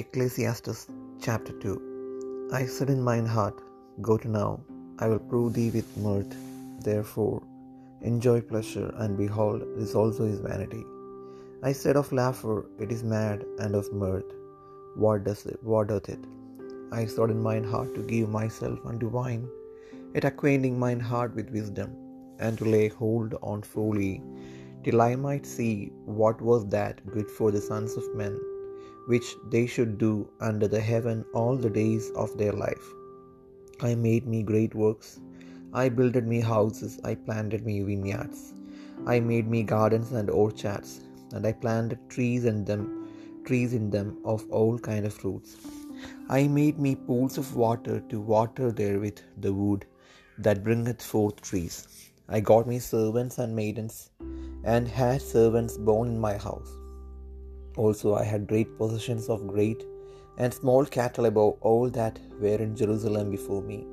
Ecclesiastes chapter 2 I said in mine heart, Go to now, I will prove thee with mirth. Therefore, enjoy pleasure, and behold, this also is vanity. I said of laughter, It is mad, and of mirth, What does it? What doth it? I sought in mine heart to give myself unto wine, yet acquainting mine heart with wisdom, and to lay hold on folly, till I might see what was that good for the sons of men which they should do under the heaven all the days of their life. I made me great works. I builded me houses, I planted me vineyards. I made me gardens and orchards, and I planted trees in them, trees in them of all kind of fruits. I made me pools of water to water therewith the wood that bringeth forth trees. I got me servants and maidens, and had servants born in my house. Also I had great possessions of great and small cattle above all that were in Jerusalem before me.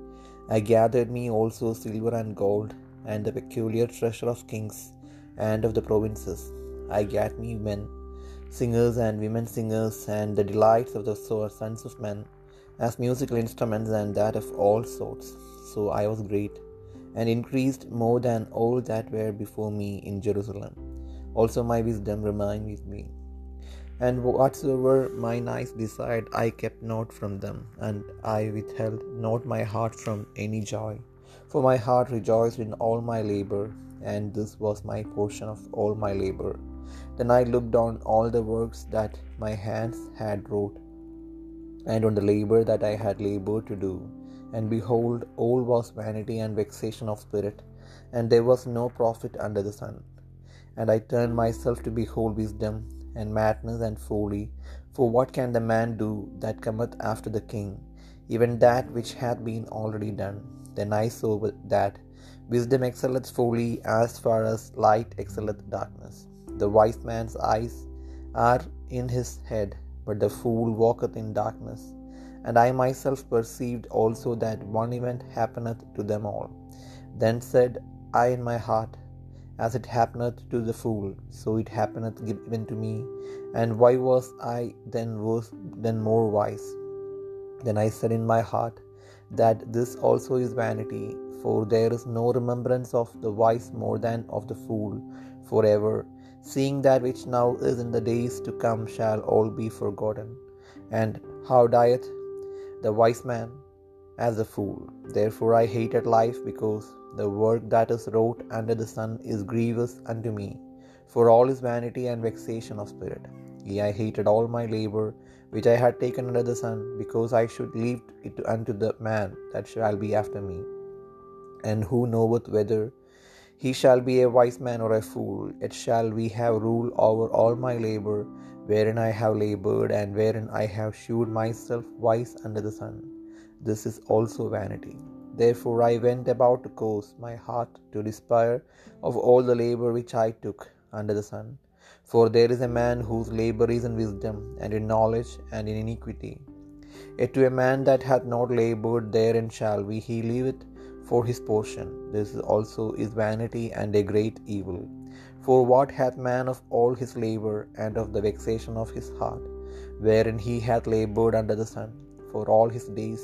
I gathered me also silver and gold, and the peculiar treasure of kings and of the provinces. I gat me men, singers and women singers, and the delights of the sons of men, as musical instruments and that of all sorts. So I was great, and increased more than all that were before me in Jerusalem. Also my wisdom remained with me and whatsoever mine eyes desired, I kept not from them, and I withheld not my heart from any joy. For my heart rejoiced in all my labor, and this was my portion of all my labor. Then I looked on all the works that my hands had wrought, and on the labor that I had labored to do. And behold, all was vanity and vexation of spirit, and there was no profit under the sun. And I turned myself to behold wisdom and madness and folly. For what can the man do that cometh after the king? Even that which hath been already done. Then I saw that wisdom excelleth folly as far as light excelleth darkness. The wise man's eyes are in his head, but the fool walketh in darkness. And I myself perceived also that one event happeneth to them all. Then said I in my heart, as it happeneth to the fool, so it happeneth even to me. And why was I then worse than more wise? Then I said in my heart that this also is vanity, for there is no remembrance of the wise more than of the fool forever, seeing that which now is in the days to come shall all be forgotten. And how dieth the wise man? As a fool. Therefore I hated life because the work that is wrought under the sun is grievous unto me, for all is vanity and vexation of spirit. Yea, I hated all my labor which I had taken under the sun, because I should leave it unto the man that shall be after me. And who knoweth whether he shall be a wise man or a fool, yet shall we have rule over all my labor, wherein I have labored, and wherein I have shewed myself wise under the sun. This is also vanity. Therefore I went about to cause my heart to despair of all the labor which I took under the sun. For there is a man whose labor is in wisdom, and in knowledge, and in iniquity. Yet to a man that hath not labored therein shall we he leave it for his portion. This also is vanity and a great evil. For what hath man of all his labor, and of the vexation of his heart, wherein he hath labored under the sun? For all his days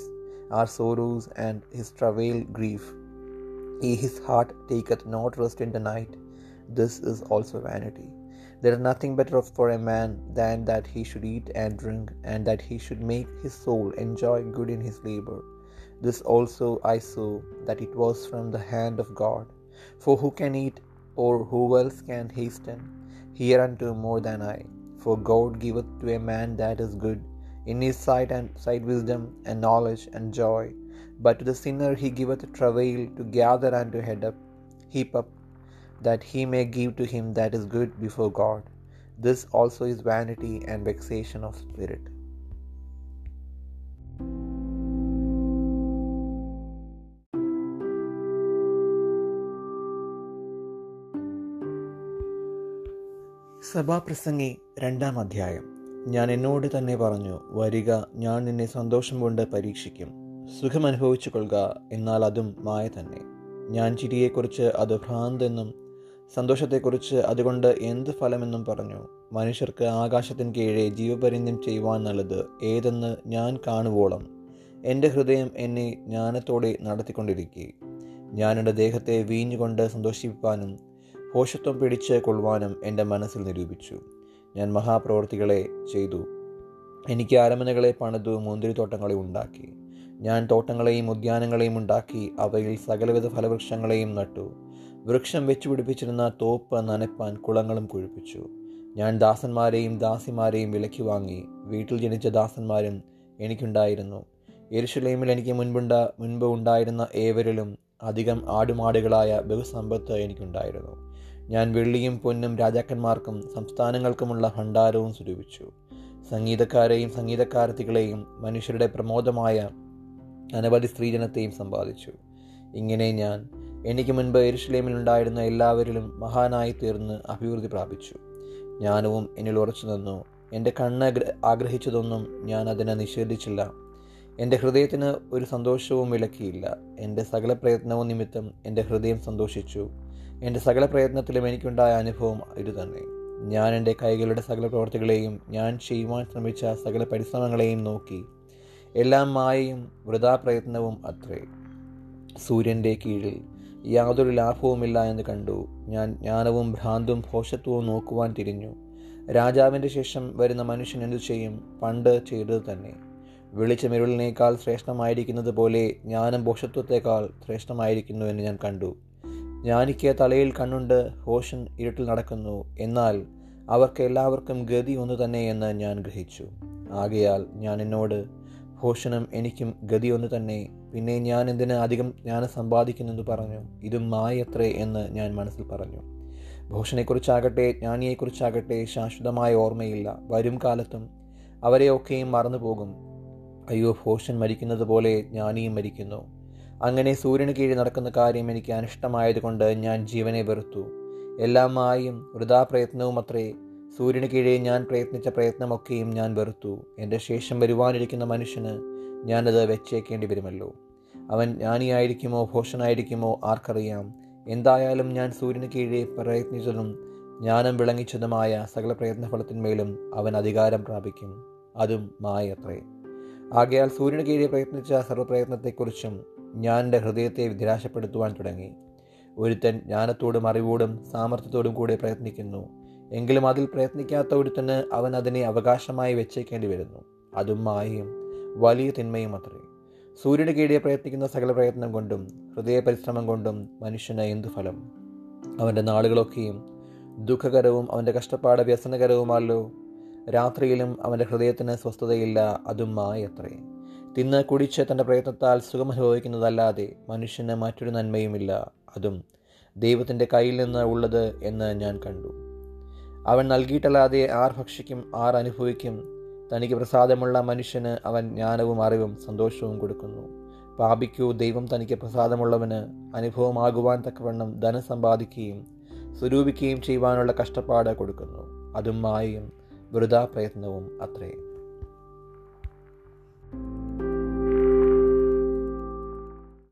are sorrows, and his travail grief. He his heart taketh not rest in the night. This is also vanity. There is nothing better for a man than that he should eat and drink, and that he should make his soul enjoy good in his labor. This also I saw that it was from the hand of God. For who can eat, or who else can hasten hereunto more than I? For God giveth to a man that is good, in his sight and sight wisdom and knowledge and joy. But to the sinner he giveth travail to gather and to head up, heap up, that he may give to him that is good before God. This also is vanity and vexation of spirit. സഭാപ്രസംഗി രണ്ടാം അധ്യായം ഞാൻ എന്നോട് തന്നെ പറഞ്ഞു വരിക ഞാൻ നിന്നെ സന്തോഷം കൊണ്ട് പരീക്ഷിക്കും. സുഖമനുഭവിച്ചു കൊള്ളുക എന്നാൽ അതും മായ തന്നെ. ഞാൻ ചിരിയെക്കുറിച്ച് അത് ഭ്രാന്തെന്നും സന്തോഷത്തെക്കുറിച്ച് അതുകൊണ്ട് എന്ത് ഫലമെന്നും പറഞ്ഞു. മനുഷ്യർക്ക് ആകാശത്തിന് കീഴേ ജീവപര്യന്തം ചെയ്യുവാൻ നല്ലത് ഏതെന്ന് ഞാൻ കാണുവോളം. എന്റെ ഹൃദയം എന്നെ ജ്ഞാനത്തോടെ നടത്തിക്കൊണ്ടിരിക്കെ. ഞാൻ എന്റെ ദേഹത്തെ വീഞ്ഞുകൊണ്ട് സന്തോഷിപ്പാനും പോഷത്വം പിടിച്ച് കൊള്ളുവാനും എന്റെ മനസ്സിൽ നിരൂപിച്ചു. ഞാൻ മഹാപ്രവർത്തികളെ ചെയ്തു. എനിക്ക് അരമനകളെ പണിതു മുന്തിരിത്തോട്ടങ്ങളെ ഉണ്ടാക്കി. ഞാൻ തോട്ടങ്ങളെയും ഉദ്യാനങ്ങളെയും ഉണ്ടാക്കി അവയിൽ സകലവിധ ഫലവൃക്ഷങ്ങളെയും നട്ടു. വൃക്ഷം വെച്ചു പിടിപ്പിച്ചിരുന്ന തോപ്പ് നനപ്പാൻ കുളങ്ങളും കുഴിപ്പിച്ചു. ഞാൻ ദാസന്മാരെയും ദാസിമാരെയും വിലക്കി വാങ്ങി. വീട്ടിൽ ജനിച്ച ദാസന്മാരും എനിക്കുണ്ടായിരുന്നു. എരുഷലേമിൽ എനിക്ക് മുൻപുണ്ട മുൻപ് ഉണ്ടായിരുന്ന ഏവരിലും അധികം ആടുമാടുകളായ ബഹുസമ്പത്ത് എനിക്കുണ്ടായിരുന്നു. ഞാൻ വെള്ളിയും പൊന്നും രാജാക്കന്മാർക്കും സംസ്ഥാനങ്ങൾക്കുമുള്ള ഭണ്ഡാരവും സ്വരൂപിച്ചു. സംഗീതക്കാരെയും സംഗീതക്കാരത്തികളെയും മനുഷ്യരുടെ പ്രമോദമായ അനവധി സ്ത്രീജനത്തെയും സമ്പാദിച്ചു. ഇങ്ങനെ ഞാൻ എനിക്ക് മുൻപ് എരുഷലേമിൽ ഉണ്ടായിരുന്ന എല്ലാവരിലും മഹാനായി തീർന്ന് അഭിവൃദ്ധി പ്രാപിച്ചു. ജ്ഞാനവും എന്നിൽ ഉറച്ചു നിന്നു. എന്റെ കണ്ണ് ആഗ്രഹിച്ചതൊന്നും ഞാൻ അതിനെ നിഷേധിച്ചില്ല. എന്റെ ഹൃദയത്തിന് ഒരു സന്തോഷവും വിലക്കിയില്ല. എന്റെ സകല പ്രയത്നവും നിമിത്തം എന്റെ ഹൃദയം സന്തോഷിച്ചു. എന്റെ സകല പ്രയത്നത്തിലും എനിക്കുണ്ടായ അനുഭവം ഇതുതന്നെ. ഞാൻ എന്റെ കൈകളുടെ സകല പ്രവർത്തികളെയും ഞാൻ ചെയ്യുവാൻ ശ്രമിച്ച സകല പരിശ്രമങ്ങളെയും നോക്കി. എല്ലാം മായയും വൃഥാപ്രയത്നവും അത്രേ. സൂര്യന്റെ കീഴിൽ യാതൊരു ലാഭവുമില്ല എന്ന് കണ്ടു. ഞാൻ ജ്ഞാനവും ഭ്രാന്തും ഭോഷത്വവും നോക്കുവാൻ തിരിഞ്ഞു. രാജാവിന്റെ ശേഷം വരുന്ന മനുഷ്യൻ എന്തു ചെയ്യും? പണ്ട് ചെയ്തത് തന്നെ. വെളിച്ചമിരുളിനേക്കാൾ ശ്രേഷ്ഠമായിരിക്കുന്നത് പോലെ ജ്ഞാനം ഭോഷത്വത്തെക്കാൾ ശ്രേഷ്ഠമായിരിക്കുന്നു എന്ന് ഞാൻ കണ്ടു. ജ്ഞാനിക്ക് തലയിൽ കണ്ണുണ്ട് ഹോഷൻ ഇരുട്ടിൽ നടക്കുന്നു. എന്നാൽ അവർക്ക് എല്ലാവർക്കും ഗതി ഒന്ന് തന്നെ എന്ന് ഞാൻ ഗ്രഹിച്ചു. ആകയാൽ ഞാൻ എന്നോട് ഹോഷനും എനിക്കും ഗതി ഒന്ന് തന്നെ. പിന്നെ ഞാൻ എന്തിന് അധികം ജ്ഞാനം സമ്പാദിക്കുന്നെന്ന് പറഞ്ഞു? ഇതും മായത്രേ എന്ന് ഞാൻ മനസ്സിൽ പറഞ്ഞു. ഭോഷനെക്കുറിച്ചാകട്ടെ ജ്ഞാനിയെക്കുറിച്ചാകട്ടെ ശാശ്വതമായ ഓർമ്മയില്ല. വരും കാലത്തും അവരെയൊക്കെയും മറന്നു പോകും അയ്യോ ഭോഷൻ മരിക്കുന്നത് പോലെ ജ്ഞാനിയും മരിക്കുന്നു. അങ്ങനെ സൂര്യന് കീഴിൽ നടക്കുന്ന കാര്യം എനിക്ക് അനിഷ്ടമായതുകൊണ്ട് ഞാൻ ജീവനെ വെറുത്തു. എല്ലാം മായും വൃഥാപ്രയത്നവും അത്രേ സൂര്യന് കീഴേ ഞാൻ പ്രയത്നിച്ച പ്രയത്നമൊക്കെയും ഞാൻ വെറുത്തു. എന്റെ ശേഷം വരുവാനിരിക്കുന്ന മനുഷ്യന് ഞാനത് വെച്ചേക്കേണ്ടി വരുമല്ലോ. അവൻ ജ്ഞാനിയായിരിക്കുമോ ഭോഷനായിരിക്കുമോ ആർക്കറിയാം. എന്തായാലും ഞാൻ സൂര്യന് കീഴെ പ്രയത്നിച്ചതും ജ്ഞാനം വിളങ്ങിച്ചതുമായ സകല പ്രയത്നഫലത്തിന്മേലും അവൻ അധികാരം പ്രാപിക്കും. അതും മായത്രേ. ആകയാൽ സൂര്യന് കീഴെ പ്രയത്നിച്ച സർവപ്രയത്നത്തെക്കുറിച്ചും ഞാൻ എന്റെ ഹൃദയത്തെ നിരാശപ്പെടുത്തുവാൻ തുടങ്ങി. ഒരുത്തൻ ജ്ഞാനത്തോടും അറിവോടും സാമർഥ്യത്തോടും കൂടെ പ്രയത്നിക്കുന്നു. എങ്കിലും അതിൽ പ്രയത്നിക്കാത്ത ഒരുത്തന് അവൻ അതിനെ അവകാശമായി വെച്ചേക്കേണ്ടി വരുന്നു. അതും മായയും വലിയ തിന്മയും അത്രേ. സൂര്യന് കീഴെ പ്രയത്നിക്കുന്ന സകല പ്രയത്നം കൊണ്ടും ഹൃദയ പരിശ്രമം കൊണ്ടും മനുഷ്യന് എന്തു ഫലം? അവന്റെ നാളുകളൊക്കെയും ദുഃഖകരവും അവന്റെ കഷ്ടപ്പാട് വ്യസനകരവുമല്ലോ. രാത്രിയിലും അവന്റെ ഹൃദയത്തിന് സ്വസ്ഥതയില്ല. അതും മായത്രേ. തിന്ന് കുടിച്ച് തന്റെ പ്രയത്നത്താൽ സുഖമനുഭവിക്കുന്നതല്ലാതെ മനുഷ്യന് മറ്റൊരു നന്മയുമില്ല. അതും ദൈവത്തിന്റെ കയ്യിൽ നിന്ന് ഉള്ളത് എന്ന് ഞാൻ കണ്ടു. അവൻ നൽകിയിട്ടല്ലാതെ ആർ ഭക്ഷിക്കും ആർ അനുഭവിക്കും. തനിക്ക് പ്രസാദമുള്ള മനുഷ്യന് അവൻ ജ്ഞാനവും അറിവും സന്തോഷവും കൊടുക്കുന്നു. പാപിക്കൂ ദൈവം തനിക്ക് പ്രസാദമുള്ളവന് അനുഭവമാകുവാൻ തക്കവണ്ണം ധനം സമ്പാദിക്കുകയും സ്വരൂപിക്കുകയും ചെയ്യുവാനുള്ള കഷ്ടപ്പാട് കൊടുക്കുന്നു. അതും മായയും വൃഥാ പ്രയത്നവും അത്രേ.